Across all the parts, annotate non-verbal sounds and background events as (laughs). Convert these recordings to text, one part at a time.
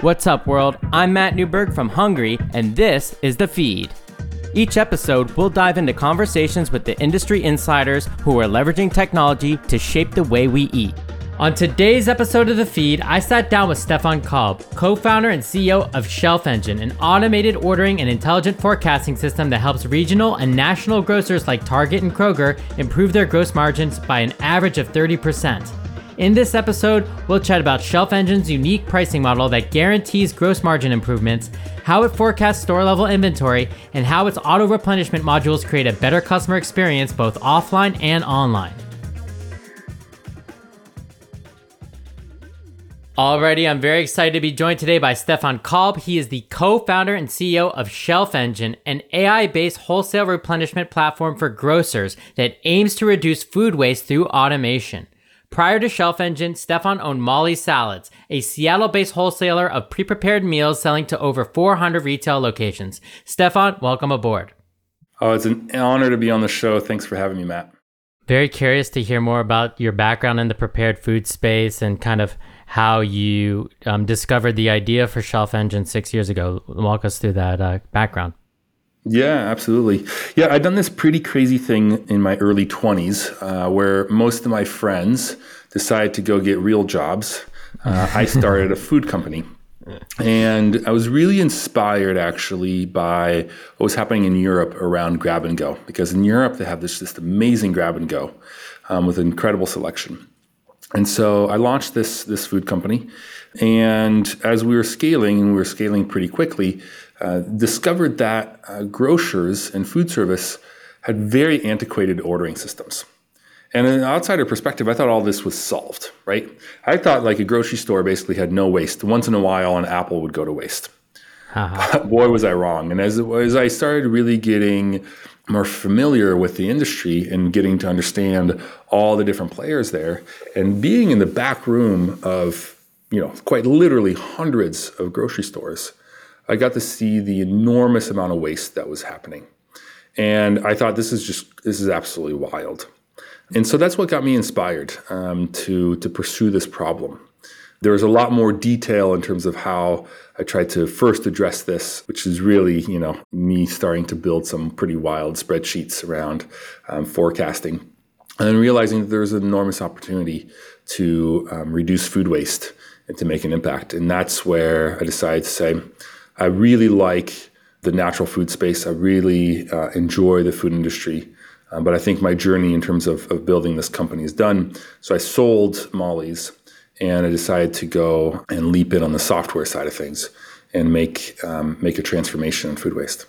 What's up, world? I'm Matt Newberg from HNGRY, and this is The Feed. Each episode, we'll dive into conversations with the industry insiders who are leveraging technology to shape the way we eat. On today's episode of The Feed, I sat down with Stefan Kalb, co founder and CEO of Shelf Engine, an automated ordering and intelligent forecasting system that helps regional and national grocers like Target and Kroger improve their gross margins by an average of 30%. In this episode, we'll chat about Shelf Engine's unique pricing model that guarantees gross margin improvements, how it forecasts store level inventory, and how its auto replenishment modules create a better customer experience both offline and online. Alrighty, I'm very excited to be joined today by Stefan Kalb. He is the co-founder and CEO of Shelf Engine, an AI-based wholesale replenishment platform for grocers that aims to reduce food waste through automation. Prior to Shelf Engine, Stefan owned Molly's Salads, a Seattle based wholesaler of pre prepared meals selling to over 400 retail locations. Stefan, welcome aboard. Oh, it's an honor to be on the show. Thanks for having me, Matt. Very curious to hear more about your background in the prepared food space and kind of how you um, discovered the idea for Shelf Engine six years ago. Walk us through that uh, background. Yeah, absolutely. Yeah, I'd done this pretty crazy thing in my early 20s uh, where most of my friends decided to go get real jobs. Uh, I (laughs) started a food company. And I was really inspired actually by what was happening in Europe around grab and go, because in Europe they have this just amazing grab and go um, with incredible selection. And so I launched this this food company, and as we were scaling, and we were scaling pretty quickly, uh, discovered that uh, grocers and food service had very antiquated ordering systems. And in an outsider perspective, I thought all this was solved, right? I thought like a grocery store basically had no waste. Once in a while, an apple would go to waste. Uh-huh. But (laughs) boy, was I wrong. And as, as I started really getting more familiar with the industry and getting to understand all the different players there and being in the back room of, you know, quite literally hundreds of grocery stores, I got to see the enormous amount of waste that was happening. And I thought this is just this is absolutely wild. And so that's what got me inspired um, to to pursue this problem. There was a lot more detail in terms of how I tried to first address this, which is really, you know, me starting to build some pretty wild spreadsheets around um, forecasting, and then realizing that there's an enormous opportunity to um, reduce food waste and to make an impact. And that's where I decided to say, I really like the natural food space. I really uh, enjoy the food industry. Um, but I think my journey in terms of, of building this company is done. So I sold Molly's and I decided to go and leap in on the software side of things and make um, make a transformation in food waste.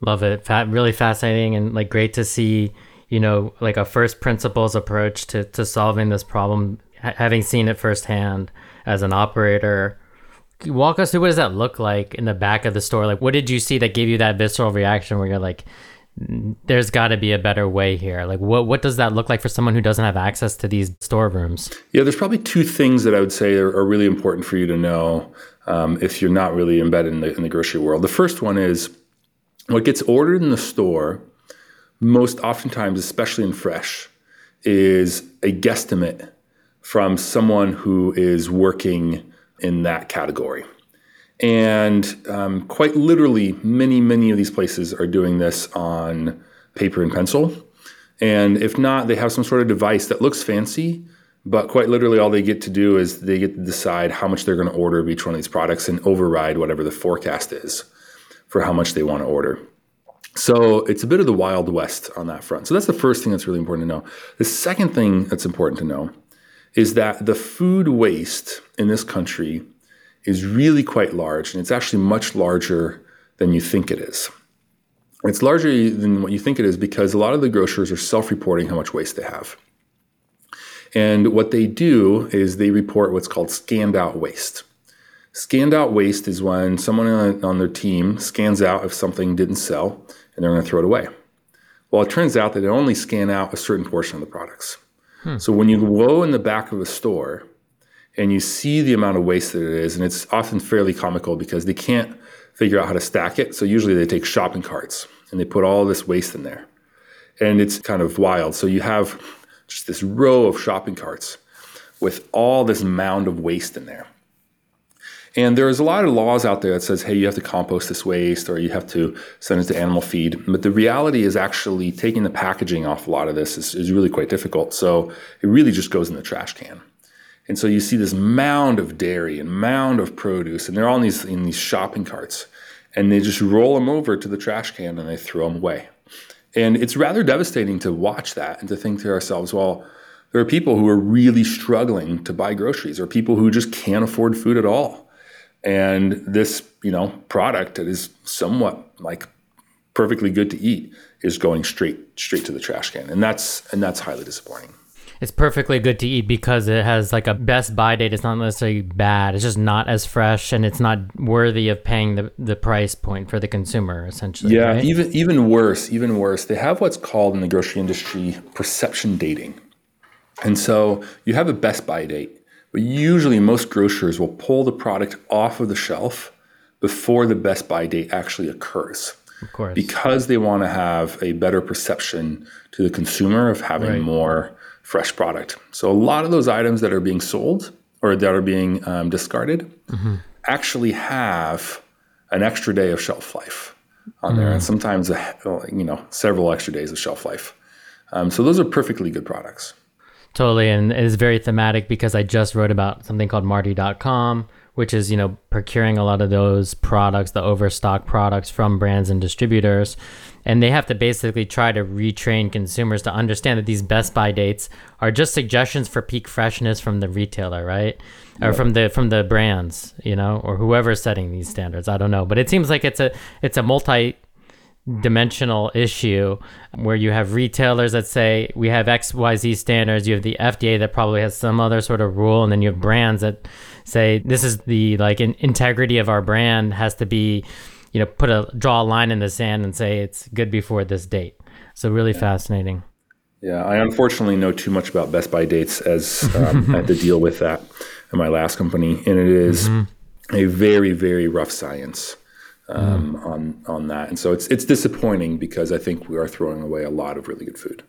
Love it. Really fascinating and like great to see, you know, like a first principles approach to, to solving this problem, having seen it firsthand as an operator walk us through what does that look like in the back of the store? Like, what did you see that gave you that visceral reaction where you're like, there's got to be a better way here. Like, what what does that look like for someone who doesn't have access to these storerooms? Yeah, there's probably two things that I would say are, are really important for you to know um, if you're not really embedded in the, in the grocery world. The first one is what gets ordered in the store, most oftentimes, especially in fresh, is a guesstimate from someone who is working in that category. And um, quite literally, many, many of these places are doing this on paper and pencil. And if not, they have some sort of device that looks fancy, but quite literally, all they get to do is they get to decide how much they're going to order of each one of these products and override whatever the forecast is for how much they want to order. So it's a bit of the Wild West on that front. So that's the first thing that's really important to know. The second thing that's important to know is that the food waste in this country is really quite large, and it's actually much larger than you think it is. It's larger than what you think it is because a lot of the grocers are self reporting how much waste they have. And what they do is they report what's called scanned out waste. Scanned out waste is when someone on their team scans out if something didn't sell and they're going to throw it away. Well, it turns out that they only scan out a certain portion of the products. Hmm. So when you go in the back of a store and you see the amount of waste that it is, and it's often fairly comical because they can't figure out how to stack it. So usually they take shopping carts and they put all this waste in there. And it's kind of wild. So you have just this row of shopping carts with all this mound of waste in there. And there's a lot of laws out there that says, hey, you have to compost this waste or you have to send it to animal feed. But the reality is actually taking the packaging off a lot of this is, is really quite difficult. So it really just goes in the trash can. And so you see this mound of dairy and mound of produce, and they're all in these in these shopping carts, and they just roll them over to the trash can and they throw them away. And it's rather devastating to watch that and to think to ourselves, well, there are people who are really struggling to buy groceries, or people who just can't afford food at all. And this, you know, product that is somewhat like perfectly good to eat is going straight straight to the trash can, and that's and that's highly disappointing. It's perfectly good to eat because it has like a best buy date. It's not necessarily bad. It's just not as fresh, and it's not worthy of paying the, the price point for the consumer. Essentially, yeah. right? Even even worse, even worse. They have what's called in the grocery industry perception dating, and so you have a best buy date but usually, most grocers will pull the product off of the shelf before the best buy date actually occurs. Of course. Because they want to have a better perception to the consumer of having right. more fresh product. So, a lot of those items that are being sold or that are being um, discarded mm-hmm. actually have an extra day of shelf life on mm. there, and mm. sometimes a, you know several extra days of shelf life. Um, so those are perfectly good products. Totally, and it is very thematic because I just wrote about something called Martie.com, which is you know procuring a lot of those products, the overstock products from brands and distributors, and they have to basically try to retrain consumers to understand that these best buy dates are just suggestions for peak freshness from the retailer, right? Yeah. Or from the from the brands, you know, or whoever's setting these standards. I don't know, but it seems like it's a it's a multi dimensional issue where you have retailers that say we have XYZ standards, you have the FDA that probably has some other sort of rule, and then you have brands that say this is the like in- integrity of our brand has to be, you know, put a draw a line in the sand and say it's good before this date. So really yeah. fascinating. Yeah, I unfortunately know too much about Best Buy dates as um, (laughs) I had to deal with that in my last company, and it is mm-hmm. a very, very rough science um, mm. on on that. And so it's it's disappointing because I think we are throwing away a lot of really good food.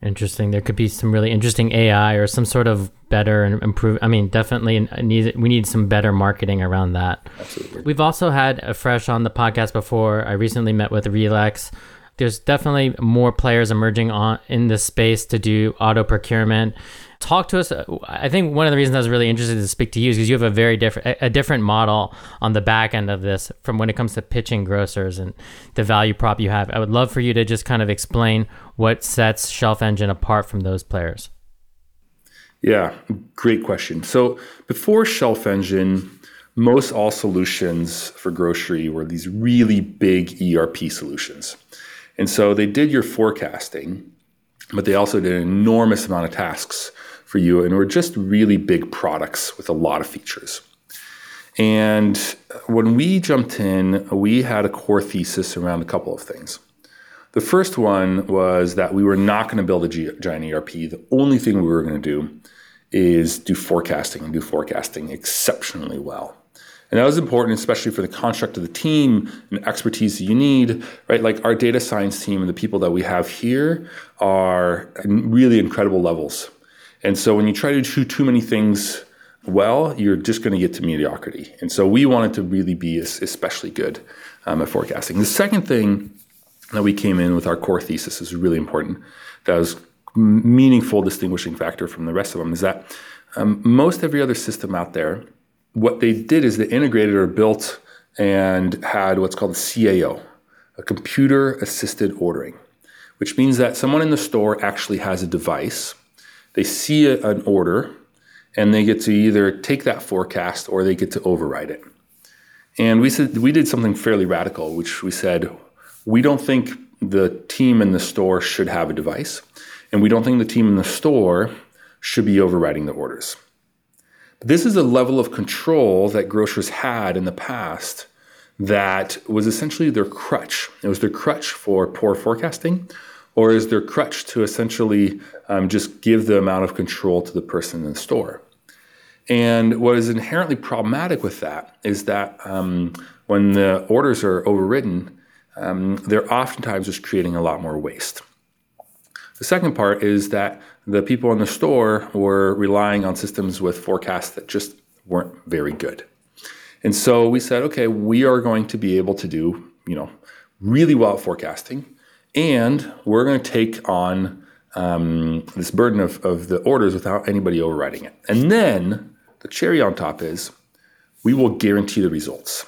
Interesting. There could be some really interesting AI or some sort of better and improve. I mean, definitely need we need some better marketing around that. Absolutely. We've also had Afresh on the podcast before. I recently met with Relex. There's definitely more players emerging on in this space to do auto procurement talk to us. Uh, I think one of the reasons I was really interested to speak to you is because you have a very different a different model on the back end of this from when it comes to pitching grocers and the value prop you have. I would love for you to just kind of explain what sets Shelf Engine apart from those players. Yeah, great question. So before Shelf Engine, most all solutions for grocery were these really big ERP solutions. And so they did your forecasting, but they also did an enormous amount of tasks for you, and were just really big products with a lot of features. And when we jumped in, we had a core thesis around a couple of things. The first one was that we were not going to build a giant ERP. The only thing we were going to do is do forecasting and do forecasting exceptionally well. And that was important, especially for the construct of the team and expertise that you need, right? Like our data science team and the people that we have here are really incredible levels and so when you try to do too many things well, you're just going to get to mediocrity. And so we wanted to really be especially good um, at forecasting. The second thing that we came in with our core thesis is really important. That was meaningful distinguishing factor from the rest of them is that um, most every other system out there, what they did is they integrated or built and had what's called a CAO, a computer assisted ordering, which means that someone in the store actually has a device they see a, an order and they get to either take that forecast or they get to override it. And we said we did something fairly radical, which we said we don't think the team in the store should have a device, and we don't think the team in the store should be overriding the orders. This is a level of control that grocers had in the past that was essentially their crutch. It was their crutch for poor forecasting or is their crutch to essentially um, just give the amount of control to the person in the store? And what is inherently problematic with that is that um, when the orders are overridden, um, they're oftentimes just creating a lot more waste. The second part is that the people in the store were relying on systems with forecasts that just weren't very good. And so we said, okay, we are going to be able to do, you know, really well at forecasting, and we're going to take on um, this burden of, of the orders without anybody overriding it. And then the cherry on top is we will guarantee the results.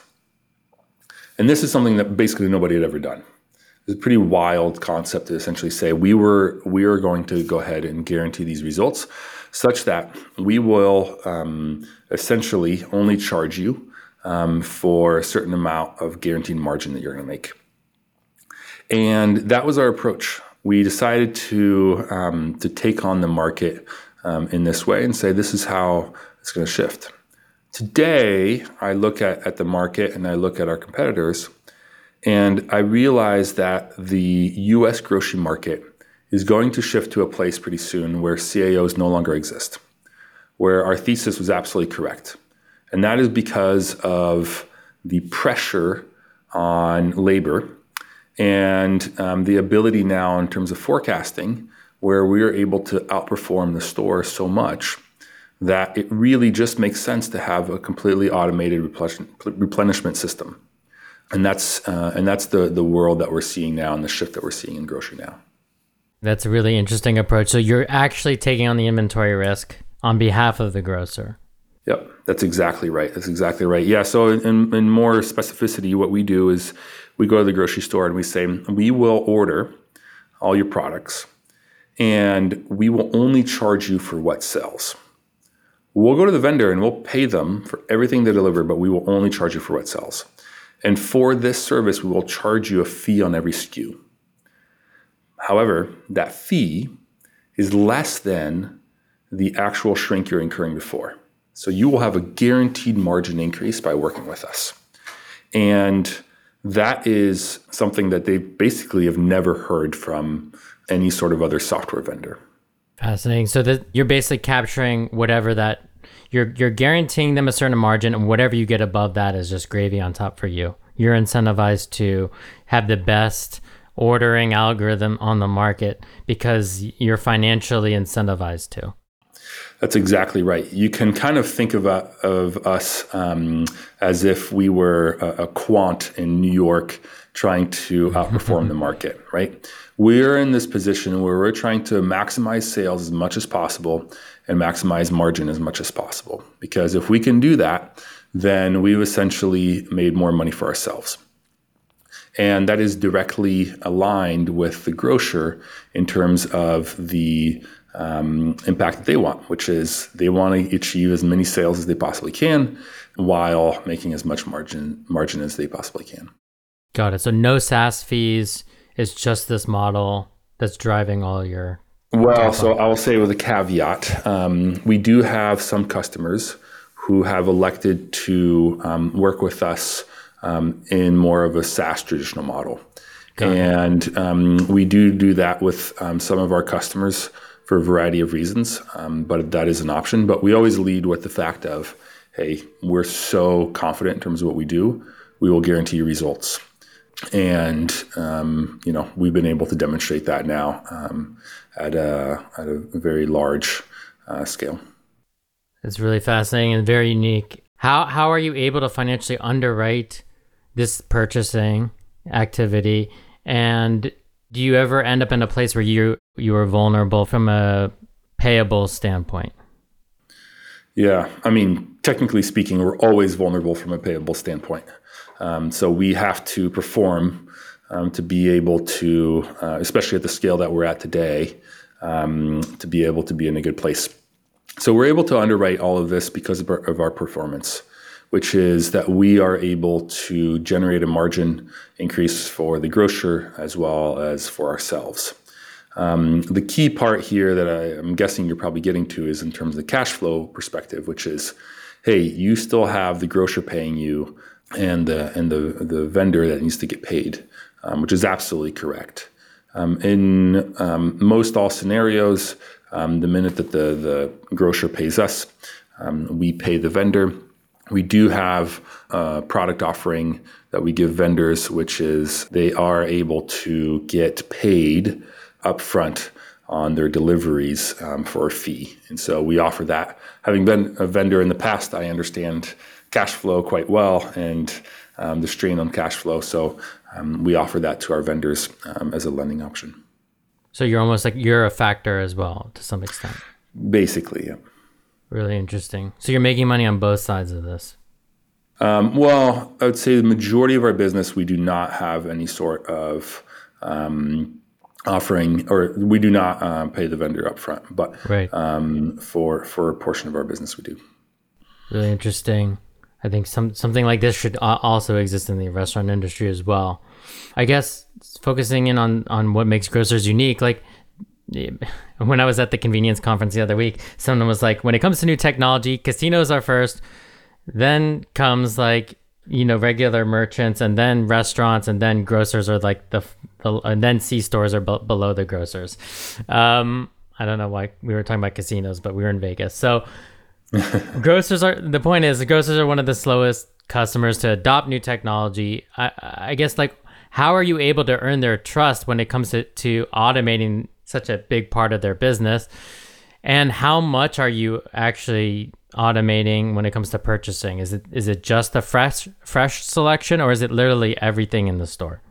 And this is something that basically nobody had ever done. It's a pretty wild concept to essentially say we were we are going to go ahead and guarantee these results, such that we will um, essentially only charge you um, for a certain amount of guaranteed margin that you're going to make. And that was our approach. We decided to um, to take on the market um, in this way and say this is how it's going to shift. Today, I look at, at the market and I look at our competitors, and I realize that the US grocery market is going to shift to a place pretty soon where CAOs no longer exist, where our thesis was absolutely correct. And that is because of the pressure on labor and um, the ability now, in terms of forecasting, where we are able to outperform the store so much that it really just makes sense to have a completely automated replenishment system. And that's uh, and that's the the world that we're seeing now and the shift that we're seeing in grocery now. That's a really interesting approach. So you're actually taking on the inventory risk on behalf of the grocer. Yep, that's exactly right. That's exactly right. Yeah. So in, in more specificity, what we do is we go to the grocery store and we say we will order all your products, and we will only charge you for what sells. We'll go to the vendor and we'll pay them for everything they deliver, but we will only charge you for what sells. And for this service, we will charge you a fee on every SKU. However, that fee is less than the actual shrink you're incurring before. So you will have a guaranteed margin increase by working with us. And that is something that they basically have never heard from any sort of other software vendor. Fascinating. So that you're basically capturing whatever that you're you're guaranteeing them a certain margin, and whatever you get above that is just gravy on top for you. You're incentivized to have the best ordering algorithm on the market because you're financially incentivized to. That's exactly right. You can kind of think of, uh, of us um, as if we were a, a, quant in New York trying to outperform the market, (laughs) right? We're in this position where we're trying to maximize sales as much as possible and maximize margin as much as possible. Because if we can do that, then we've essentially made more money for ourselves. And that is directly aligned with the grocer in terms of the um, impact that they want, which is they want to achieve as many sales as they possibly can while making as much margin margin as they possibly can. Got it. So no SaaS fees, it's just this model that's driving all your. Well, so I will say with a caveat, um, we do have some customers who have elected to um, work with us um, in more of a SaaS traditional model. Got and um, we do do that with um, some of our customers for a variety of reasons, um, but that is an option. But we always lead with the fact of, hey, we're so confident in terms of what we do, we will guarantee results and um, you know we've been able to demonstrate that now um, at a at a very large uh, scale. It's really fascinating and very unique. How how are you able to financially underwrite this purchasing activity? And do you ever end up in a place where you you are vulnerable from a payable standpoint? Yeah, I mean, technically speaking, we're always vulnerable from a payable standpoint. Um, so we have to perform um, to be able to, uh, especially at the scale that we're at today, um, to be able to be in a good place. So we're able to underwrite all of this because of our, of our performance, which is that we are able to generate a margin increase for the grocer as well as for ourselves. Um, the key part here that I, am guessing you're probably getting to is in terms of the cash flow perspective, which is, hey, you still have the grocer paying you and the and the the vendor that needs to get paid, um, which is absolutely correct. Um, in um, most all scenarios, um, the minute that the the grocer pays us, um, we pay the vendor. We do have a product offering that we give vendors, which is they are able to get paid upfront on their deliveries um, for a fee. And so we offer that. Having been a vendor in the past, I understand cash flow quite well and um, the strain on cash flow. So um, we offer that to our vendors um, as a lending option. So you're almost like you're a factor as well to some extent. Basically, yeah. Really interesting. So you're making money on both sides of this. Um, well, I would say the majority of our business, we do not have any sort of um, offering, or we do not uh, pay the vendor upfront. But right. um, for for a portion of our business, we do. Really interesting. I think some something like this should also exist in the restaurant industry as well. I guess focusing in on on what makes grocers unique, like (laughs) when I was at the convenience conference the other week, someone was like, when it comes to new technology, casinos are first, then comes like you know regular merchants, and then restaurants, and then grocers are like the, the and then C stores are b- below the grocers. Um, I don't know why we were talking about casinos, but we were in Vegas, so (laughs) grocers are the point is the grocers are one of the slowest customers to adopt new technology. I, I guess like how are you able to earn their trust when it comes to, to automating such a big part of their business? And how much are you actually automating when it comes to purchasing? Is it is it just the fresh fresh selection or is it literally everything in the store?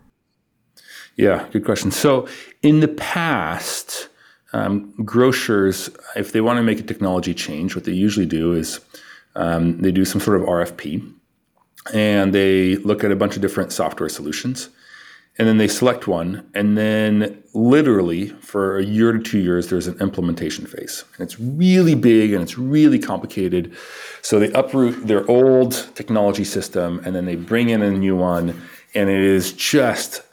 Yeah, good question. So in the past, um, grocers, if they want to make a technology change, what they usually do is um, they do some sort of RFP and they look at a bunch of different software solutions and then they select one and then literally for a year to two years there's an implementation phase. And it's really big and it's really complicated. So they uproot their old technology system and then they bring in a new one and it is just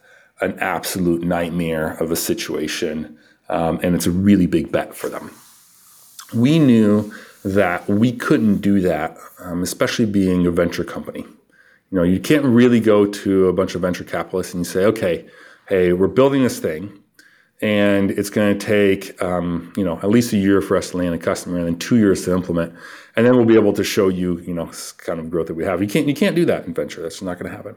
an absolute nightmare of a situation um, and it's a really big bet for them. We knew that we couldn't do that um, especially being a venture company you know, you can't really go to a bunch of venture capitalists and you say, okay, hey, we're building this thing, and it's going to take um, you know at least a year for us to land a customer, and then two years to implement, and then we'll be able to show you you know kind of growth that we have. You can't you can't do that in venture. That's not going to happen.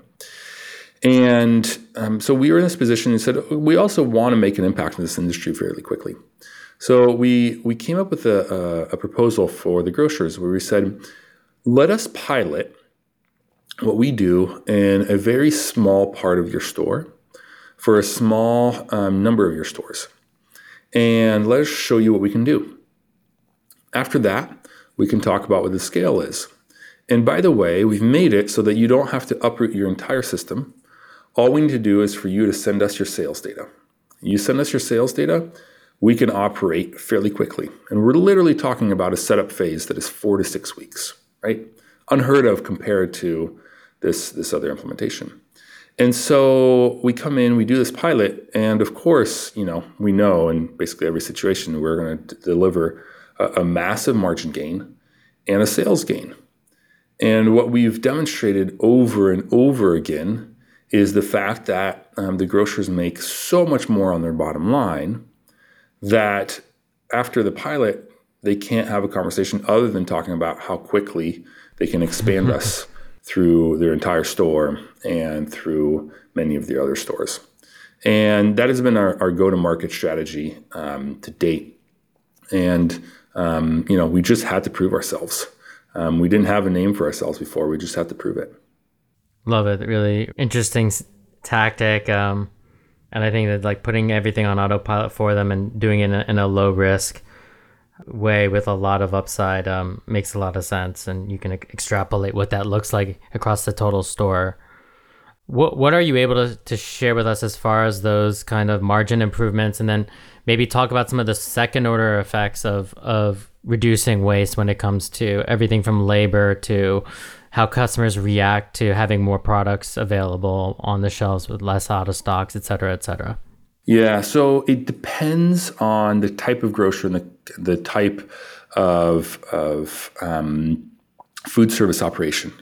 And um, so we were in this position and said we also want to make an impact in this industry fairly quickly. So we we came up with a, a, a proposal for the grocers where we said, let us pilot what we do in a very small part of your store for a small um, number of your stores. And let us show you what we can do. After that, we can talk about what the scale is. And by the way, we've made it so that you don't have to uproot your entire system. All we need to do is for you to send us your sales data. You send us your sales data, we can operate fairly quickly. And we're literally talking about a setup phase that is four to six weeks, right? Unheard of compared to this this other implementation. And so we come in, we do this pilot, and of course, you know, we know in basically every situation we're going to deliver a, a massive margin gain and a sales gain. And what we've demonstrated over and over again is the fact that um, the grocers make so much more on their bottom line that after the pilot, they can't have a conversation other than talking about how quickly they can expand us through their entire store and through many of the other stores. And that has been our, our go to market strategy um, to date. And, um, you know, we just had to prove ourselves. Um, we didn't have a name for ourselves before, we just had to prove it. Love it. Really interesting tactic. Um, and I think that like putting everything on autopilot for them and doing it in a, in a low risk way with a lot of upside um, makes a lot of sense, and you can extrapolate what that looks like across the total store. What what are you able to, to share with us as far as those kind of margin improvements, and then maybe talk about some of the second order effects of of reducing waste when it comes to everything from labor to how customers react to having more products available on the shelves with less out of stocks, et cetera, et cetera. Yeah, so it depends on the type of grocer and the, the type of, of um, food service operation.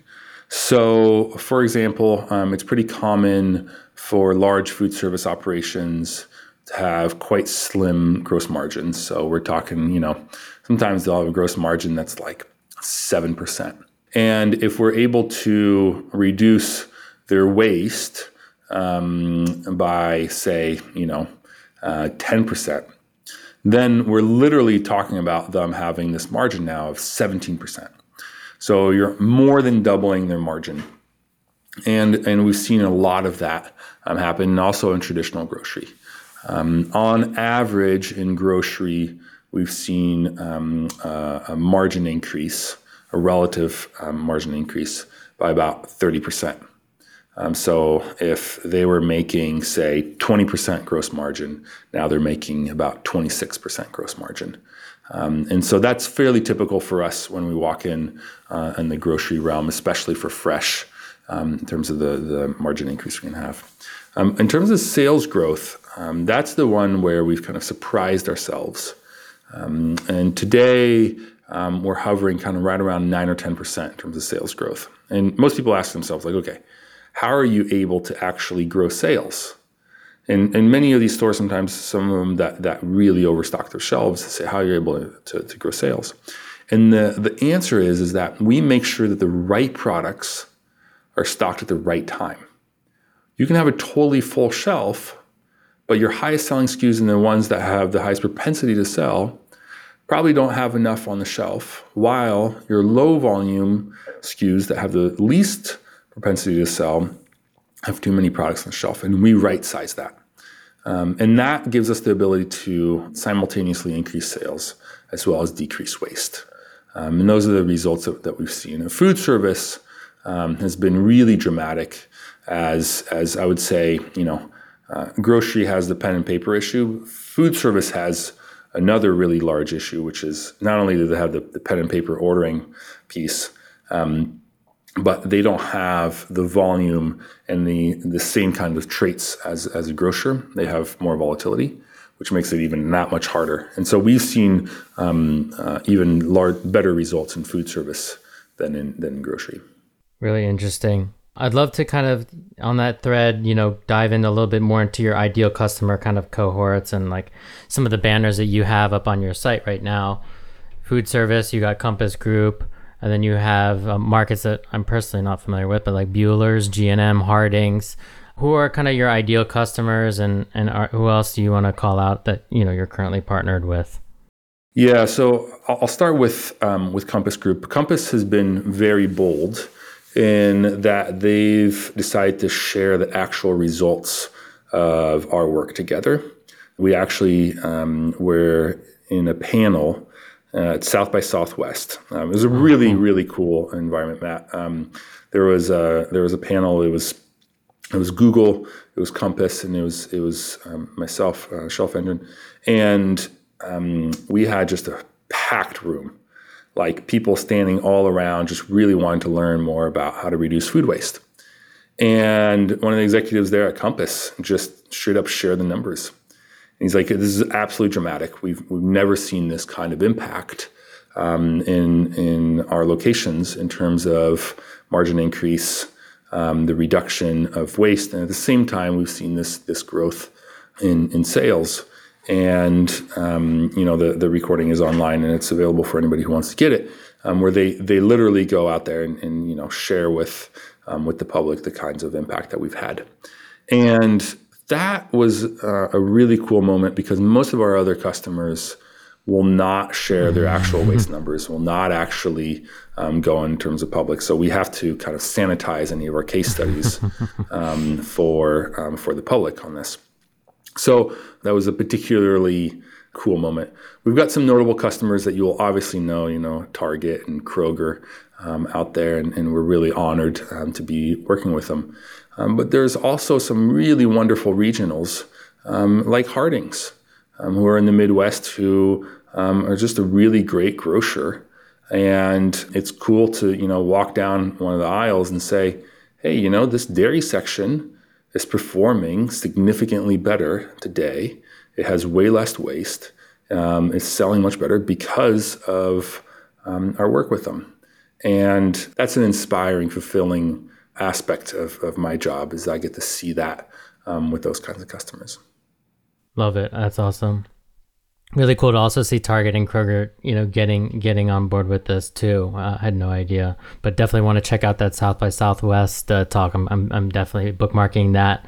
So, for example, um, it's pretty common for large food service operations to have quite slim gross margins. So, we're talking, you know, sometimes they'll have a gross margin that's like 7%. And if we're able to reduce their waste, um, by, say, you know, uh, 10%, then we're literally talking about them having this margin now of 17%. So you're more than doubling their margin. And, and we've seen a lot of that um, happen also in traditional grocery. Um, on average, in grocery, we've seen um, uh, a margin increase, a relative um, margin increase by about 30%. Um, so if they were making, say, 20% gross margin, now they're making about 26% gross margin. Um, and so that's fairly typical for us when we walk in uh, in the grocery realm, especially for fresh, um, in terms of the, the margin increase we can have. Um, in terms of sales growth, um, that's the one where we've kind of surprised ourselves. Um, and today, we're hovering kind of right around 9 or 10% in terms of sales growth. And most people ask themselves, like, okay, how are you able to actually grow sales? And, and many of these stores, sometimes some of them that, that really overstock their shelves, say how are you're able to, to, to grow sales. And the, the answer is, is that we make sure that the right products are stocked at the right time. You can have a totally full shelf, but your highest selling SKUs and the ones that have the highest propensity to sell probably don't have enough on the shelf, while your low volume SKUs that have the least propensity to sell have too many products on the shelf, and we right size that. Um, and that gives us the ability to simultaneously increase sales as well as decrease waste. Um, and those are the results that, that we've seen. And food service um, has been really dramatic, as as I would say, you know, uh, grocery has the pen and paper issue. Food service has another really large issue, which is not only do they have the, the pen and paper ordering piece, um, but they don't have the volume and the the same kind of traits as as a grocer. They have more volatility, which makes it even that much harder. And so we've seen um, uh, even large, better results in food service than in than in grocery. Really interesting. I'd love to kind of on that thread, you know, dive in a little bit more into your ideal customer kind of cohorts and like some of the banners that you have up on your site right now. Food service, you got Compass Group and then you have uh, markets that I'm personally not familiar with, but like Buehler's, G&M, Hardings. Who are kind of your ideal customers, and and are, who else do you want to call out that you know you're currently partnered with? Yeah, so I'll start with um, with Compass Group. Compass has been very bold in that they've decided to share the actual results of our work together. We actually um, were in a panel uh, at South by Southwest. Um, it was a really, really cool environment, Matt. Um, there was a there was a panel. It was it was Google, it was Compass, and it was it was um, myself, uh, Shelf Engine, and um, we had just a packed room, like people standing all around, just really wanting to learn more about how to reduce food waste. And one of the executives there at Compass just straight up shared the numbers he's like, this is absolutely dramatic. We've, we've never seen this kind of impact um, in, in our locations in terms of margin increase, um, the reduction of waste. And at the same time, we've seen this, this growth in, in sales. And, um, you know, the, the recording is online and it's available for anybody who wants to get it, um, where they, they literally go out there and, and you know, share with, um, with the public the kinds of impact that we've had. And that was uh, a really cool moment because most of our other customers will not share their actual mm-hmm. waste numbers, will not actually um, go in terms of public. So we have to kind of sanitize any of our case studies (laughs) um, for um, for the public on this. So that was a particularly cool moment. We've got some notable customers that you will obviously know, you know, Target and Kroger um, out there, and, and, we're really honored um, to be working with them. Um, but there's also some really wonderful regionals um, like Hardings, um, who are in the Midwest, who um, are just a really great grocer. And it's cool to you know walk down one of the aisles and say, hey, you know this dairy section is performing significantly better today. It has way less waste. Um, it's selling much better because of um, our work with them. And that's an inspiring, fulfilling aspect of, of my job is I get to see that um, with those kinds of customers. Love it. That's awesome. Really cool to also see Target and Kroger, you know, getting getting on board with this too. Uh, I had no idea, but definitely want to check out that South by Southwest uh, talk. I'm, I'm I'm definitely bookmarking that.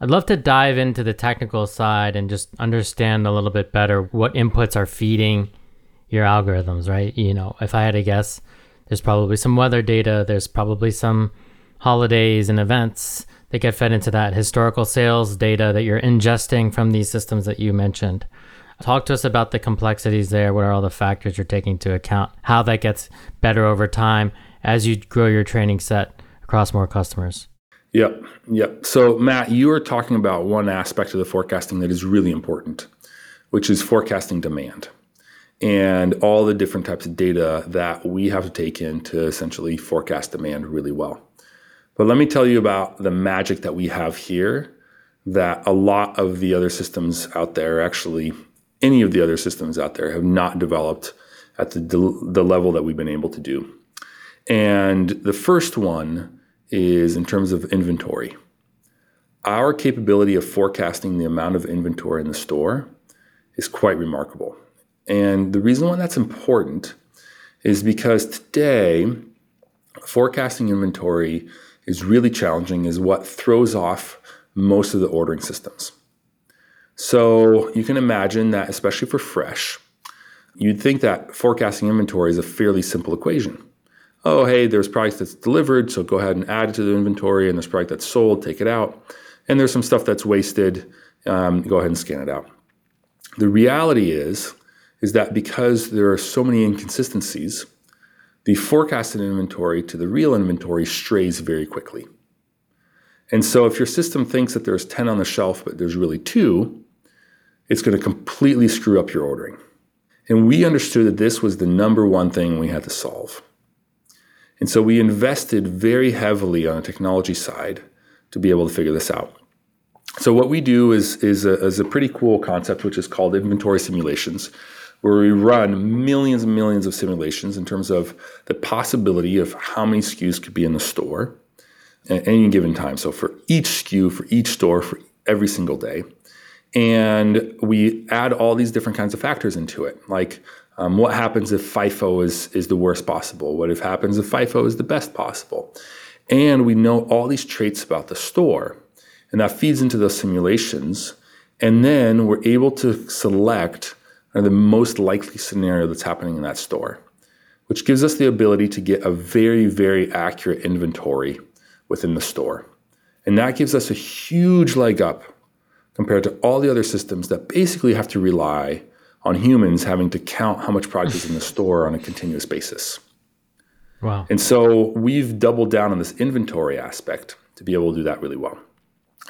I'd love to dive into the technical side and just understand a little bit better what inputs are feeding your algorithms, right? You know, if I had to guess, there's probably some weather data, there's probably some holidays and events that get fed into that historical sales data that you're ingesting from these systems that you mentioned. Talk to us about the complexities there. What are all the factors you're taking into account? How that gets better over time as you grow your training set across more customers? Yep. Yep. So, Matt, you are talking about one aspect of the forecasting that is really important, which is forecasting demand and all the different types of data that we have to take in to essentially forecast demand really well. But let me tell you about the magic that we have here that a lot of the other systems out there, actually, any of the other systems out there, have not developed at the, the level that we've been able to do. And the first one is in terms of inventory. Our capability of forecasting the amount of inventory in the store is quite remarkable. And the reason why that's important is because today, forecasting inventory is really challenging, is what throws off most of the ordering systems. So you can imagine that, especially for fresh, you'd think that forecasting inventory is a fairly simple equation oh, hey, there's product that's delivered, so go ahead and add it to the inventory, and there's product that's sold, take it out. And there's some stuff that's wasted, um, go ahead and scan it out. The reality is, is that because there are so many inconsistencies, the forecasted inventory to the real inventory strays very quickly. And so if your system thinks that there's 10 on the shelf, but there's really two, it's going to completely screw up your ordering. And we understood that this was the number one thing we had to solve. And so we invested very heavily on the technology side to be able to figure this out. So what we do is, is, a, is a pretty cool concept, which is called inventory simulations, where we run millions and millions of simulations in terms of the possibility of how many SKUs could be in the store at any given time. So for each SKU, for each store, for every single day. And we add all these different kinds of factors into it, like um, what happens if FIFO is, is the worst possible? What if happens if FIFO is the best possible? And we know all these traits about the store, and that feeds into those simulations. And then we're able to select the most likely scenario that's happening in that store, which gives us the ability to get a very, very accurate inventory within the store. And that gives us a huge leg up compared to all the other systems that basically have to rely on humans having to count how much product is in the (laughs) store on a continuous basis. Wow. And so we've doubled down on this inventory aspect to be able to do that really well.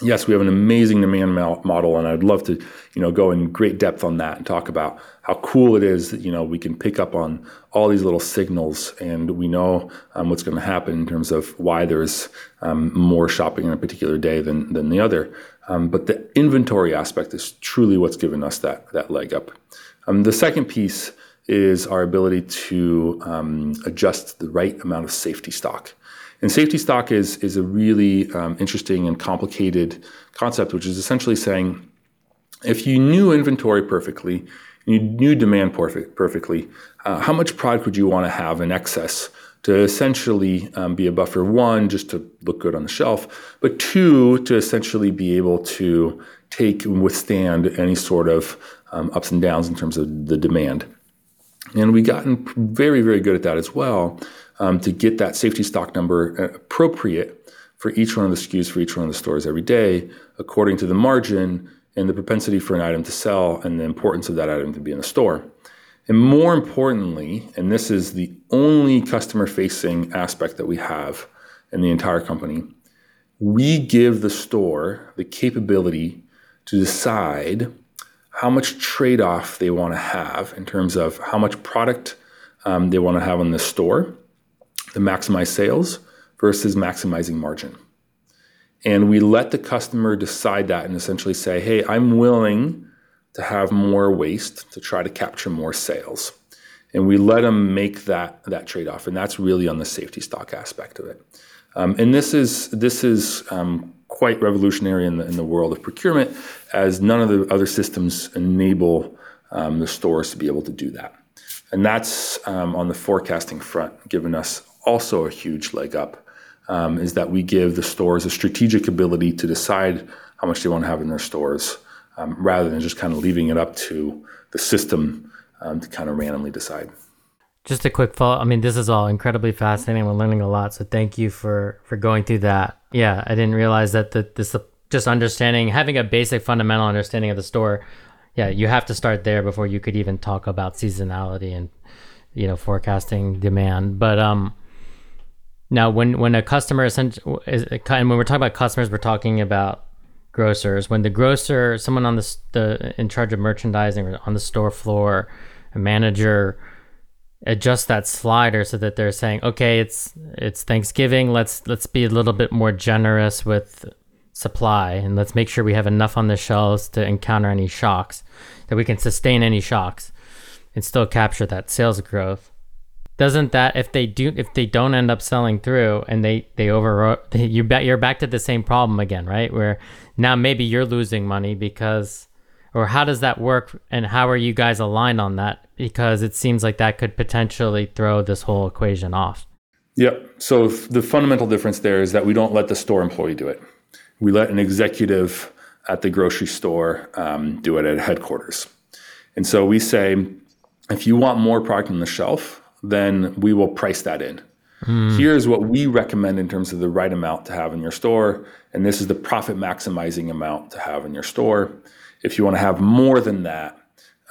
Yes, we have an amazing demand model, and I'd love to, you know, go in great depth on that and talk about how cool it is that you know we can pick up on all these little signals, and we know um, what's going to happen in terms of why there's um, more shopping on a particular day than than the other. Um, but the inventory aspect is truly what's given us that, that leg up. Um, the second piece is our ability to um, adjust the right amount of safety stock. And safety stock is, is a really um, interesting and complicated concept, which is essentially saying if you knew inventory perfectly, you knew demand perfect, perfectly, uh, how much product would you want to have in excess to essentially um, be a buffer one, just to look good on the shelf, but two, to essentially be able to take and withstand any sort of um, ups and downs in terms of the demand. And we've gotten very, very good at that as well to get that safety stock number uh, appropriate for each one of the SKUs for each one of the stores every day, according to the margin and the propensity for an item to sell and the importance of that item to be in the store. And more importantly, and this is the only customer facing aspect that we have in the entire company, we give the store the capability to decide how much trade off they want to have in terms of how much product um, they want to have in the store to maximize sales versus maximizing margin. And we let the customer decide that and essentially say, hey, I'm willing to have more waste to try to capture more sales. And we let them make that, that trade off. And that's really on the safety stock aspect of it. Um, and this is, this is um, quite revolutionary in the, in the world of procurement, as none of the other systems enable um, the stores to be able to do that. And that's um, on the forecasting front, given us also a huge leg up, um, is that we give the stores a strategic ability to decide how much they want to have in their stores um, rather than just kind of leaving it up to the system um, to kind of randomly decide. Just a quick follow. I mean, this is all incredibly fascinating. We're learning a lot. So thank you for for going through that. Yeah, I didn't realize that the, this just understanding having a basic fundamental understanding of the store. Yeah, you have to start there before you could even talk about seasonality and you know forecasting demand. But um, now when when a customer is, and when we're talking about customers, we're talking about grocers. When the grocer, someone on the the in charge of merchandising or on the store floor, a manager adjust that slider so that they're saying, okay, it's it's Thanksgiving. Let's let's be a little bit more generous with supply and let's make sure we have enough on the shelves to encounter any shocks, that we can sustain any shocks and still capture that sales growth. Doesn't that if they do if they don't end up selling through and they they over (laughs) you bet you're back to the same problem again, right? Where now maybe you're losing money because or how does that work and how are you guys aligned on that? Because it seems like that could potentially throw this whole equation off. Yep. So the fundamental difference there is that we don't let the store employee do it. We let an executive at the grocery store um, do it at headquarters. And so we say if you want more product on the shelf then we will price that in mm. here's what we recommend in terms of the right amount to have in your store and this is the profit maximizing amount to have in your store if you want to have more than that,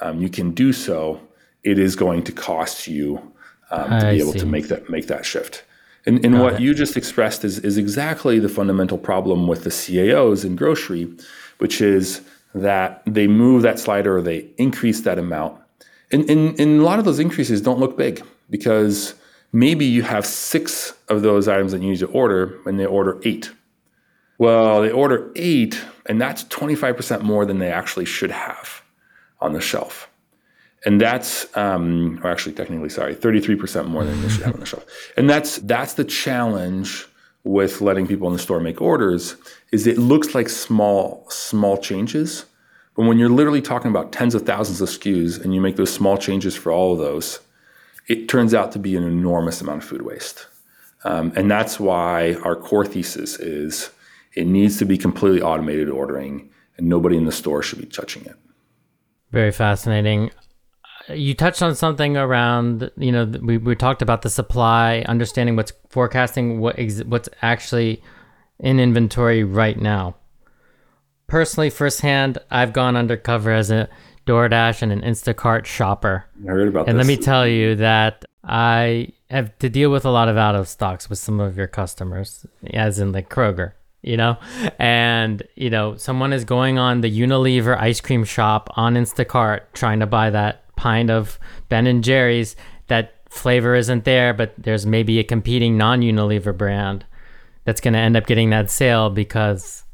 um, you can do so. It is going to cost you um, to be able see. to make that make that shift. And, and what it. you just expressed is is exactly the fundamental problem with the CAOs in grocery, which is that they move that slider or they increase that amount. And, and, and a lot of those increases don't look big because maybe you have six of those items that you need to order and they order eight. Well, they order eight, and that's 25% more than they actually should have on the shelf. And that's, um, or actually, technically, sorry, 33% more than they should have on the shelf. And that's that's the challenge with letting people in the store make orders. Is it looks like small small changes, but when you're literally talking about tens of thousands of SKUs and you make those small changes for all of those, it turns out to be an enormous amount of food waste. Um, and that's why our core thesis is it needs to be completely automated ordering, and nobody in the store should be touching it. Very fascinating. You touched on something around, you know, we, we talked about the supply, understanding what's forecasting, what ex- what's actually in inventory right now. Personally, firsthand, I've gone undercover as a DoorDash and an Instacart shopper. I heard about and this. let me tell you that I have to deal with a lot of out of stocks with some of your customers, as in like Kroger you know and you know someone is going on the unilever ice cream shop on instacart trying to buy that pint of ben and jerry's that flavor isn't there but there's maybe a competing non-unilever brand that's going to end up getting that sale because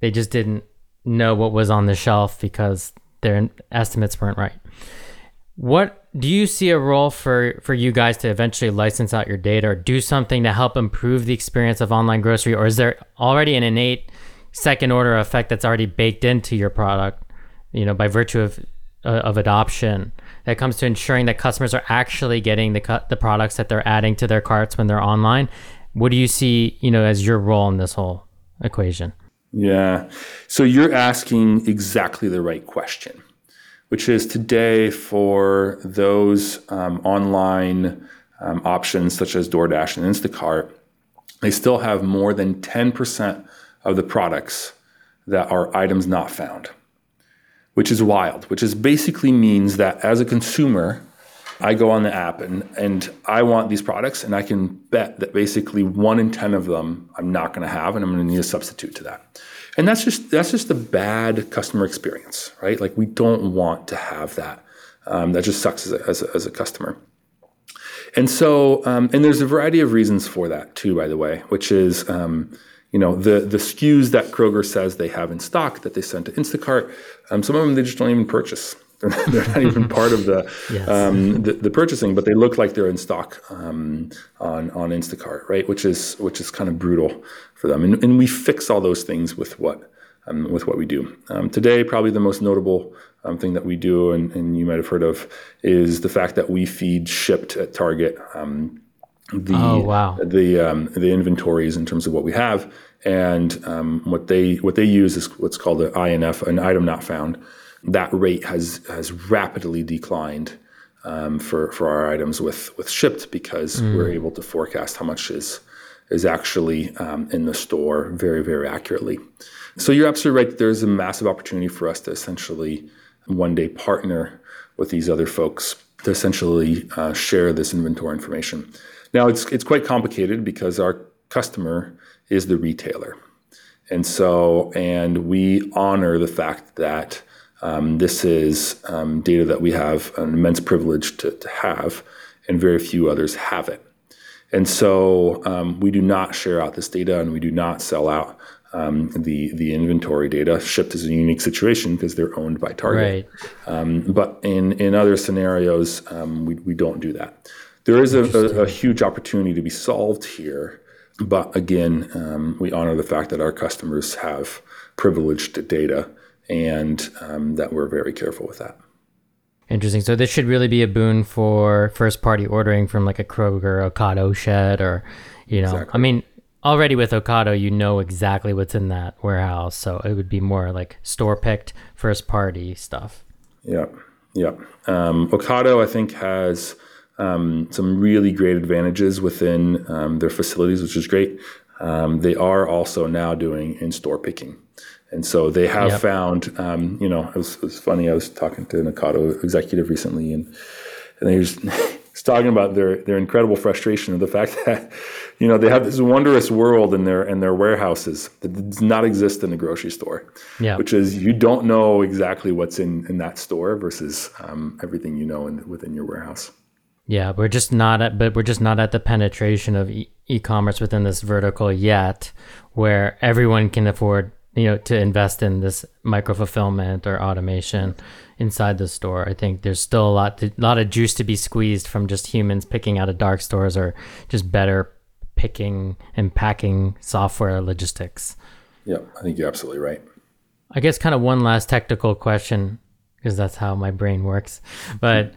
they just didn't know what was on the shelf because their estimates weren't right. What do you see a role for for you guys to eventually license out your data or do something to help improve the experience of online grocery? Or is there already an innate second order effect that's already baked into your product you know by virtue of uh, of adoption that comes to ensuring that customers are actually getting the the products that they're adding to their carts when they're online? What do you see you know as your role in this whole equation yeah. So you're asking exactly the right question which is today for those um, online um, options such as DoorDash and Instacart, they still have more than 10% of the products that are items not found, which is wild, which is basically means that as a consumer, I go on the app and, and I want these products, and I can bet that basically one in 10 of them I'm not going to have, and I'm going to need a substitute to that. And that's just that's just a bad customer experience right? Like we don't want to have that. Um, that just sucks as a, as a, as a customer. And so um, and there's a variety of reasons for that too by the way which is um, you know the the SKUs that Kroger says they have in stock that they send to Instacart um, some of them they just don't even purchase they're not even part of the, (laughs) yes. um, the, the purchasing, but they look like they're in stock um, on on Instacart, right? Which is which is kind of brutal for them, and, and we fix all those things with what um, with what we do um, today. Probably the most notable um, thing that we do, and, and, you might have heard of, is the fact that we feed Shipt at Target. Um, the oh, wow. the the inventories in terms of what we have, and what they what they use is what's called an INF, an item not found that rate has has rapidly declined um, for for our items with with Shipt because mm. we're able to forecast how much is is actually um, in the store very very accurately. So you're absolutely right. There's a massive opportunity for us to essentially one day partner with these other folks to essentially uh, share this inventory information. Now it's it's quite complicated because our customer is the retailer, and so and we honor the fact that um, this is um, data that we have an immense privilege to, to, have, and very few others have it. And so um, we do not share out this data, and we do not sell out um, the the inventory data. Shipt is a unique situation because they're owned by Target. Right. Um, but in in other scenarios, um, we we don't do that. There is a, a, a, huge opportunity to be solved here, but again, we honor the fact that our customers have privileged data and um, that we're very careful with that. Interesting. So this should really be a boon for first party ordering from like a Kroger, Ocado shed, or you know, exactly. I mean, already with Ocado, you know exactly what's in that warehouse, so it would be more like store picked first party stuff. Yeah, yeah. Um, Ocado, I think, has um, some really great advantages within um, their facilities, which is great. Um, they are also now doing in store picking. And so they have yep. found, um, you know, it was, it was, funny. I was talking to an Ocado executive recently, and and was, (laughs) was talking about their their incredible frustration of the fact (laughs) that, you know, they have this wondrous world in their in their warehouses that does not exist in the grocery store. Yeah. Which is you don't know exactly what's in in that store versus um, everything you know in, within your warehouse. Yeah, we're just not at, but we're just not at the penetration of e- e-commerce within this vertical yet, where everyone can afford you know to invest in this micro fulfillment or automation inside the store. I think there's still a lot to, lot of juice to be squeezed from just humans picking out of dark stores or just better picking and packing software logistics. Yeah i think you're absolutely right. I guess kind of one last technical question because that's how my brain works. But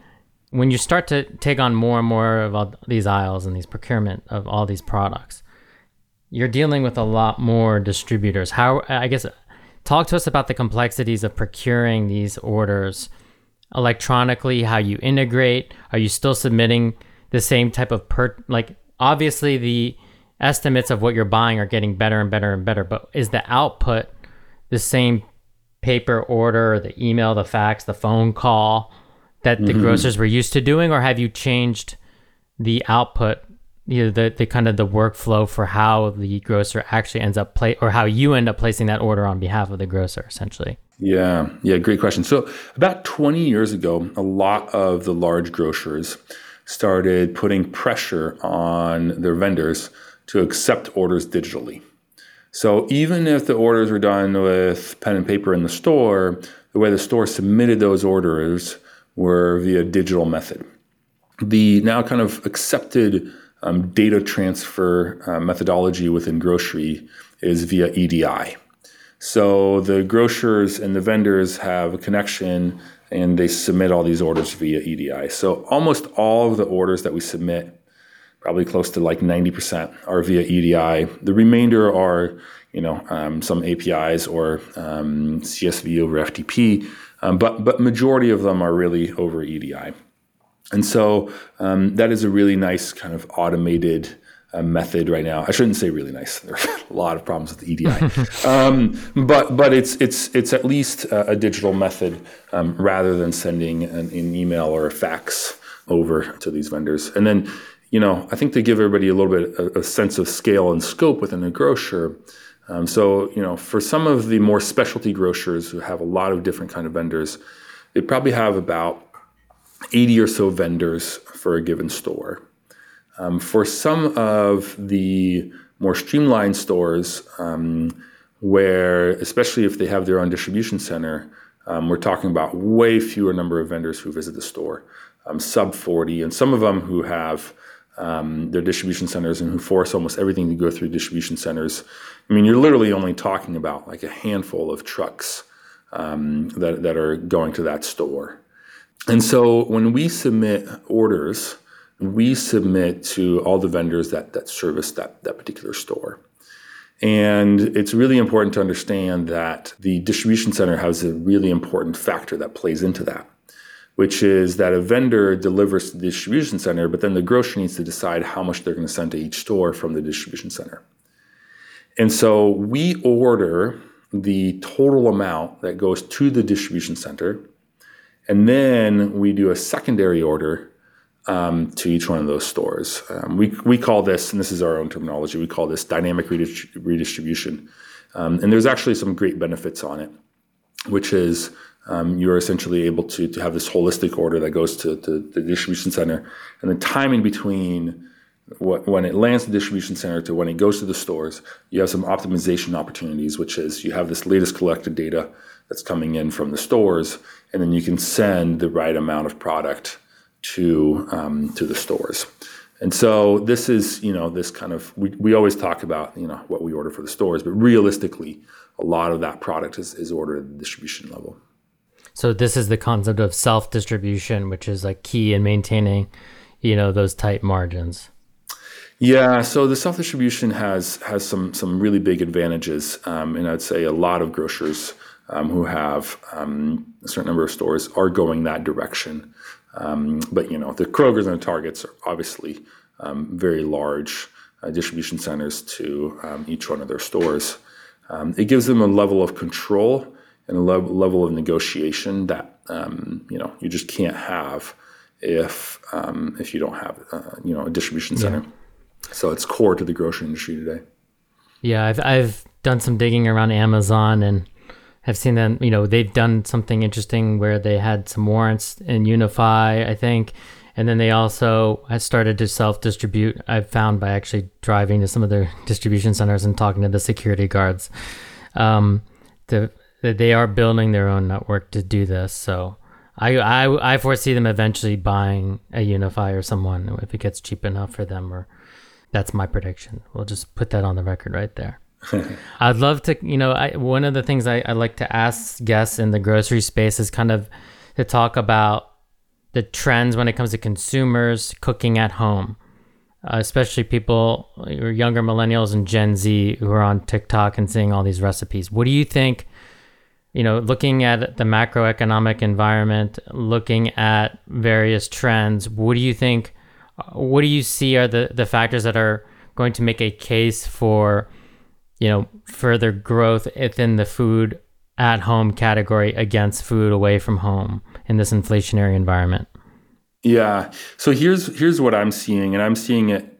when you start to take on more and more of all these aisles and these procurement of all these products you're dealing with a lot more distributors. How I guess talk to us about the complexities of procuring these orders electronically, how you integrate, are you still submitting the same type of per like obviously the estimates of what you're buying are getting better and better and better, but is the output the same paper order, the email, the fax, the phone call that the mm-hmm. grocers were used to doing or have you changed the output you know, the, the kind of the workflow for how the grocer actually ends up play or how you end up placing that order on behalf of the grocer essentially. Yeah. Yeah great question. So about 20 years ago a lot of the large grocers started putting pressure on their vendors to accept orders digitally. So even if the orders were done with pen and paper in the store the way the store submitted those orders were via digital method. The now kind of accepted um, data transfer uh, methodology within grocery is via EDI. So the grocers and the vendors have a connection and they submit all these orders via EDI. So almost all of the orders that we submit, probably close to like 90%, are via EDI. The remainder are, you know, um, some APIs or um, CSV over FTP, um, but but majority of them are really over EDI. And so um, that is a really nice kind of automated uh, method right now. I shouldn't say really nice. (laughs) There are a lot of problems with the EDI, (laughs) um, but but it's it's it's at least a, a digital method um, rather than sending an, an, email or a fax over to these vendors. And then you know I think to give everybody a little bit a, a sense of scale and scope within a grocer. Um, so you know for some of the more specialty grocers who have a lot of different kind of vendors, they probably have about 80 or so vendors for a given store. Um, for some of the more streamlined stores, um, where especially if they have their own distribution center, um, we're talking about way fewer number of vendors who visit the store, um, sub 40, and some of them who have um, their distribution centers and who force almost everything to go through distribution centers. I mean, you're literally only talking about like a handful of trucks um, that, that are going to that store. And so when we submit orders, we submit to all the vendors that, that service that, that particular store. And it's really important to understand that the distribution center has a really important factor that plays into that, which is that a vendor delivers to the distribution center, but then the grocer needs to decide how much they're going to send to each store from the distribution center. And so we order the total amount that goes to the distribution center, and then we do a secondary order um, to each one of those stores. Um, we, we call this, and this is our own terminology, we call this dynamic redistribution. Um, and there's actually some great benefits on it, which is um, you're essentially able to, to have this holistic order that goes to, to the distribution center. And the timing between what, when it lands the distribution center to when it goes to the stores, you have some optimization opportunities, which is you have this latest collected data that's coming in from the stores, and then you can send the right amount of product to um, to the stores. And so this is, you know, this kind of we, we always talk about, you know, what we order for the stores, but realistically, a lot of that product is, is ordered at the distribution level. So this is the concept of self-distribution, which is like key in maintaining, you know, those tight margins. Yeah, so the self-distribution has has some some really big advantages, um, and I'd say a lot of grocers who have um, a certain number of stores are going that direction. Um, but you know, the Krogers and the Targets are obviously um, very large uh, distribution centers to um, each one of their stores. it gives them a level of control and a le- level of negotiation that um, you know you just can't have if um, if you don't have uh, you know a distribution center. Yeah. So it's core to the grocery industry today. Yeah, I've I've done some digging around Amazon and have seen them. You know, they've done something interesting where they had some warrants in UNFI, I think, and then they also had started to self distribute. I've found by actually driving to some of their (laughs) distribution centers and talking to the security guards. Um, the they are building their own network to do this. So I, I, I foresee them eventually buying a UNFI or someone if it gets cheap enough for them. Or that's my prediction. We'll just put that on the record right there. (laughs) I'd love to, you know, I, one of the things I, I like to ask guests in the grocery space is kind of to talk about the trends when it comes to consumers cooking at home. Uh, especially people or younger millennials and Gen Z who are on TikTok and seeing all these recipes. What do you think you know, looking at the macroeconomic environment, looking at various trends, what do you think? What do you see are the, the factors that are going to make a case for, you know, further growth within the food at home category against food away from home in this inflationary environment? Yeah. So here's here's what I'm seeing, and I'm seeing it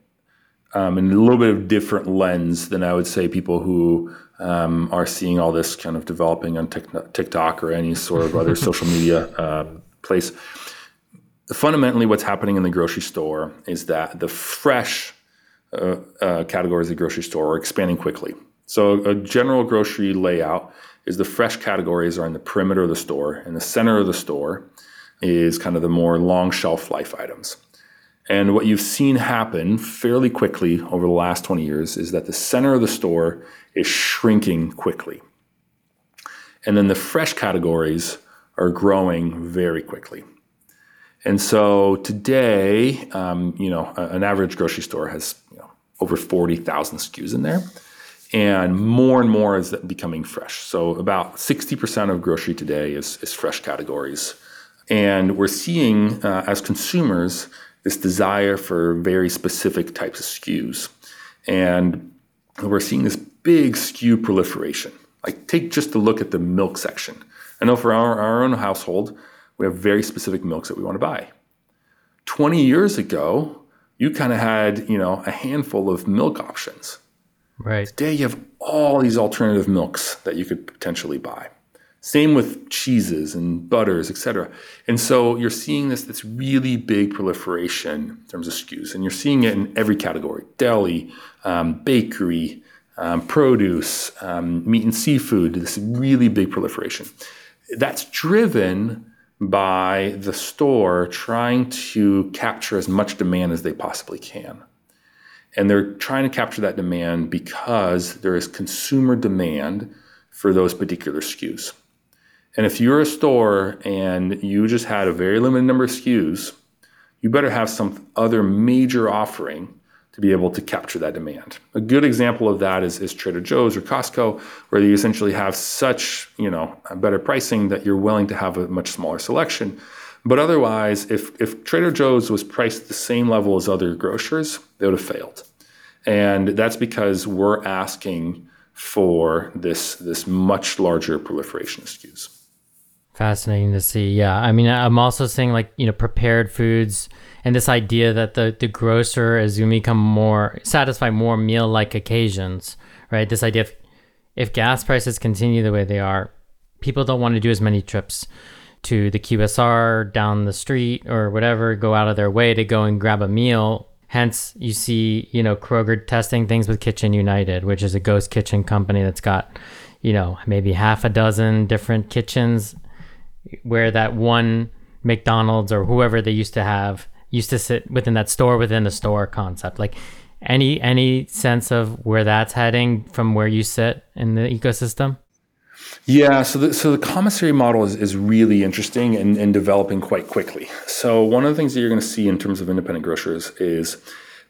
um, in a little bit of different lens than I would say people who um, are seeing all this kind of developing on TikTok or any sort of other (laughs) social media uh, place. Fundamentally, what's happening in the grocery store is that the fresh uh, uh, categories of the grocery store are expanding quickly. So, a general grocery layout is the fresh categories are in the perimeter of the store, and the center of the store is kind of the more long shelf life items. And what you've seen happen fairly quickly over the last 20 years is that the center of the store is shrinking quickly. And then the fresh categories are growing very quickly. And so today, um, you know, an average grocery store has you know, over 40,000 SKUs in there. And more and more is becoming fresh. So about 60% of grocery today is, is fresh categories. And we're seeing uh, as consumers this desire for very specific types of SKUs. And we're seeing this big SKU proliferation. Like, take just a look at the milk section. I know for our, our own household, we have very specific milks that we want to buy. 20 years ago, you kind of had, you know, a handful of milk options. Right. Today you have all these alternative milks that you could potentially buy. Same with cheeses and butters, etc. And so you're seeing this this really big proliferation in terms of SKUs, and you're seeing it in every category: deli, um, bakery, um, produce, um, meat and seafood. This really big proliferation. That's driven by the store trying to capture as much demand as they possibly can. And they're trying to capture that demand because there is consumer demand for those particular SKUs. And if you're a store and you just had a very limited number of SKUs, you better have some other major offering to be able to capture that demand. A good example of that is, is Trader Joe's or Costco, where you essentially have such, you know, better pricing that you're willing to have a much smaller selection. But otherwise, if, if Trader Joe's was priced the same level as other grocers, they would have failed. And that's because we're asking for this, this much larger proliferation of SKUs. Fascinating to see. Yeah. I mean, I'm also seeing like, you know, prepared foods and this idea that the, the grocer is going to become more, satisfy more meal like occasions, right? This idea of if gas prices continue the way they are, people don't want to do as many trips to the QSR down the street or whatever, go out of their way to go and grab a meal. Hence, you see, you know, Kroger testing things with Kitchen United, which is a ghost kitchen company that's got, you know, maybe half a dozen different kitchens where that one McDonald's or whoever they used to have used to sit within that store within the store concept. Like any any sense of where that's heading from where you sit in the ecosystem? Yeah, so the, so the commissary model is, is really interesting and, and developing quite quickly. So one of the things that you're going to see in terms of independent grocers is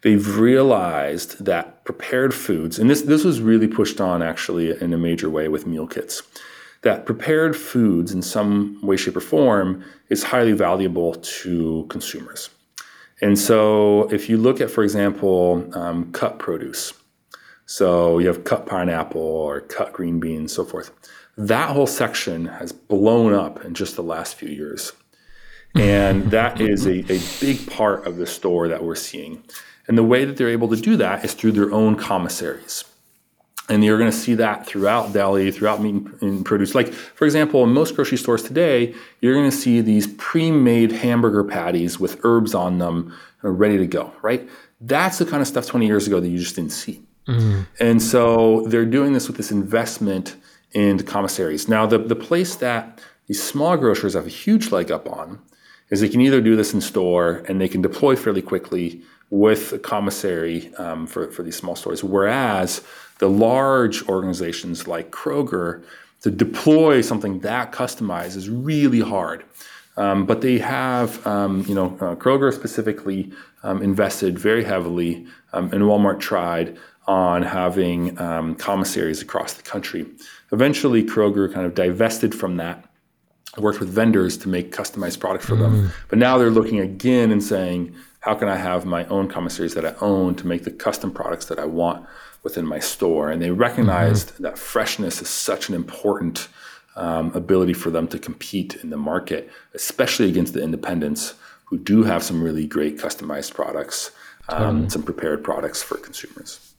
they've realized that prepared foods, and this this was really pushed on actually in a major way with meal kits, that prepared foods in some way, shape, or form is highly valuable to consumers. And so if you look at, for example, um, cut produce, so you have cut pineapple or cut green beans, so forth. That whole section has blown up in just the last few years. And (laughs) that is a, a big part of the store that we're seeing. And the way that they're able to do that is through their own commissaries. And you're going to see that throughout deli, throughout meat and produce. Like, for example, in most grocery stores today, you're going to see these pre made hamburger patties with herbs on them ready to go, right? That's the kind of stuff 20 years ago that you just didn't see. Mm. And so they're doing this with this investment into commissaries. Now, the, the place that these small grocers have a huge leg up on is they can either do this in store and they can deploy fairly quickly with a commissary um, for, for these small stores. Whereas the large organizations like Kroger, to deploy something that customized is really hard. Um, but they have, um, you know, uh, Kroger specifically um, invested very heavily, um, and Walmart tried on having um, commissaries across the country. Eventually, Kroger kind of divested from that, worked with vendors to make customized products for mm. them. But now they're looking again and saying, how can I have my own commissaries that I own to make the custom products that I want within my store? And they recognized mm-hmm. that freshness is such an important um, ability for them to compete in the market, especially against the independents who do have some really great customized products, um, some prepared products for consumers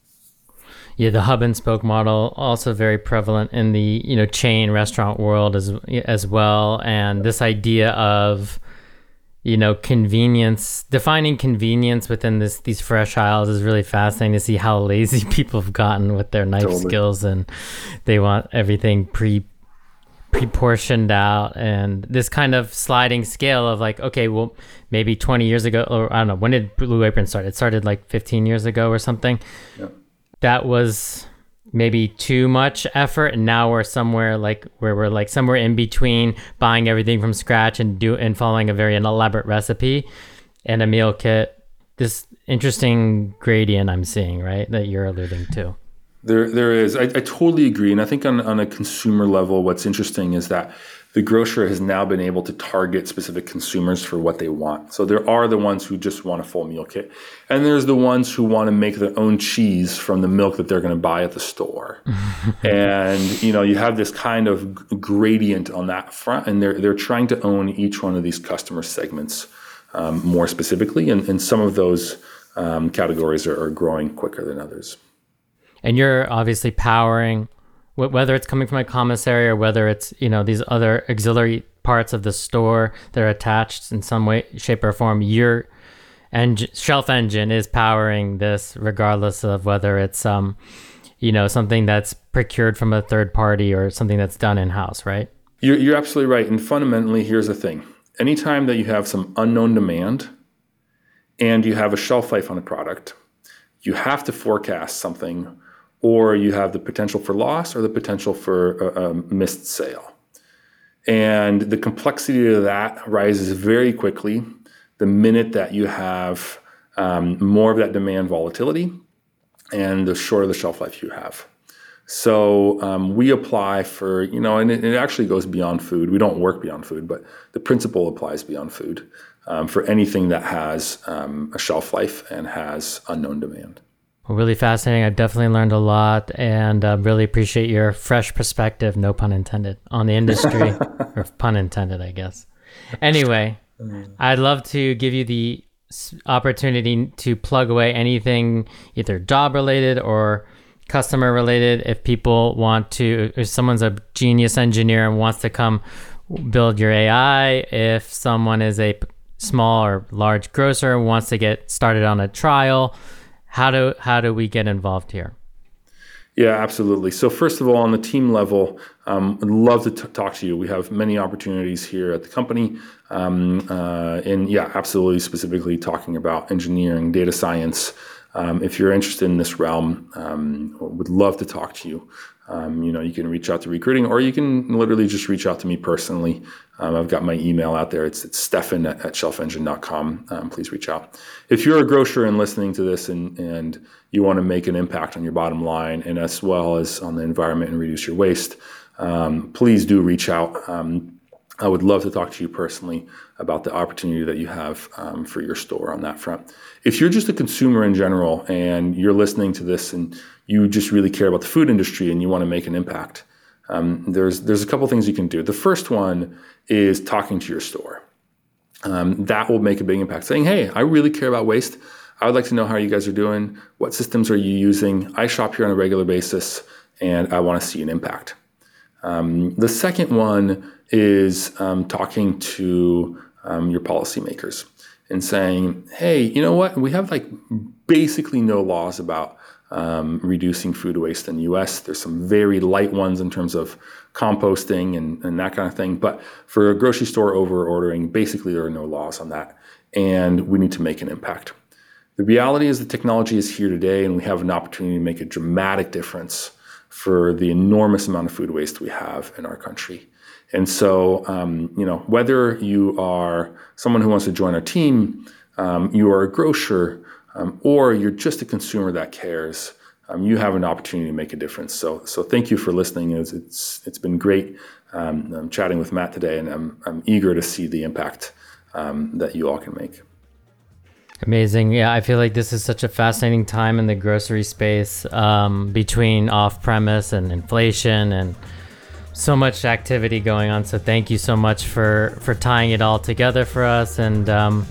yeah, the hub and spoke model also very prevalent in the you know chain restaurant world as as well, and this idea of you know convenience defining convenience within this these fresh aisles is really fascinating to see how lazy (laughs) people have gotten with their knife totally. skills and they want everything pre pre-portioned out and this kind of sliding scale of like okay well maybe 20 years ago or i don't know when did blue apron start it started like 15 years ago or something. That was maybe too much effort and now we're somewhere like where we're like somewhere in between buying everything from scratch and do and following a very elaborate recipe and a meal kit. This interesting gradient i'm seeing right that you're alluding to. There there is. I, I totally agree and i think on, on a consumer level what's interesting is that the grocer has now been able to target specific consumers for what they want. So there are the ones who just want a full meal kit, and there's the ones who want to make their own cheese from the milk that they're going to buy at the store. (laughs) and you know, you have this kind of gradient on that front, and they're they're trying to own each one of these customer segments um, more specifically, and, and some of those um, categories are, are growing quicker than others. And you're obviously powering whether it's coming from a commissary or whether it's you know these other auxiliary parts of the store that are attached in some way shape or form your engine shelf engine is powering this regardless of whether it's um you know something that's procured from a third party or something that's done in house right? You're, you're absolutely right. And fundamentally here's the thing. Anytime that you have some unknown demand and you have a shelf life on a product you have to forecast something or you have the potential for loss or the potential for a, a missed sale. And the complexity of that rises very quickly the minute that you have um, more of that demand volatility and the shorter the shelf life you have. So um, we apply for, you know, and it, it, actually goes beyond food. We don't work beyond food, but the principle applies beyond food um, for anything that has um, a shelf life and has unknown demand. Really fascinating. I've definitely learned a lot and uh, really appreciate your fresh perspective, no pun intended, on the industry, (laughs) or pun intended, I guess. Anyway, I'd love to give you the opportunity to plug away anything either job related or customer related if people want to if someone's a genius engineer and wants to come build your AI if someone is a small or large grocer and wants to get started on a trial how do how do we get involved here yeah, absolutely. So first of all, on the team level, um, I'd love to t- talk to you. We have many opportunities here at the company, um, uh, and yeah, absolutely, specifically talking about engineering, data science. Um, if you're interested in this realm, um, would love to talk to you. Um, you know, you can reach out to recruiting, or you can literally just reach out to me personally. Um, I've got my email out there. It's, it's stefan at, at shelfengine.com. Um, please reach out. If you're a grocer and listening to this and, and you want to make an impact on your bottom line and as well as on the environment and reduce your waste, um, please do reach out. Um, I would love to talk to you personally about the opportunity that you have um, for your store on that front. If you're just a consumer in general and you're listening to this and you just really care about the food industry and you want to make an impact, um, there's there's a couple things you can do. The first one is talking to your store. Um, that will make a big impact. Saying, "Hey, I really care about waste. I would like to know how you guys are doing. What systems are you using? I shop here on a regular basis, and I want to see an impact." Um, the second one is um, talking to um, your policymakers and saying, "Hey, you know what? We have like basically no laws about." um, reducing food waste in the US. There's some very light ones in terms of composting and, and that kind of thing. But for a grocery store over ordering, basically there are no laws on that. And we need to make an impact. The reality is the technology is here today, and we have an opportunity to make a dramatic difference for the enormous amount of food waste we have in our country. And so, um, you know, whether you are someone who wants to join our team, um, you are a grocer, um, or you're just a consumer that cares, um, you have an opportunity to make a difference. So, so thank you for listening. It's it's, it's been great um, I'm chatting with Matt today, and I'm I'm eager to see the impact um, that you all can make. Amazing. Yeah, I feel like this is such a fascinating time in the grocery space um, between off premise and inflation and so much activity going on. So thank you so much for for tying it all together for us and um,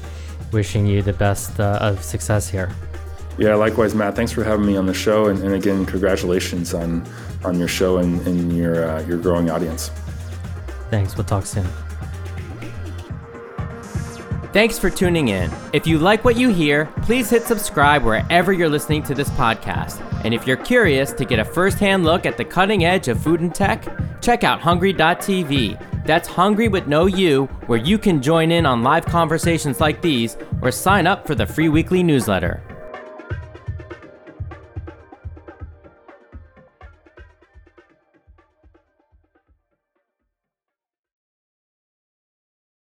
wishing you the best uh, of success here. Yeah, likewise, Matt. Thanks for having me on the show, and, and again, congratulations on on your show and, and your uh, your growing audience. Thanks. We'll talk soon. Thanks for tuning in. If you like what you hear, please hit subscribe wherever you're listening to this podcast. And if you're curious to get a first-hand look at the cutting edge of food and tech, check out hngry.tv that's Hungry with No You, where you can join in on live conversations like these or sign up for the free weekly newsletter.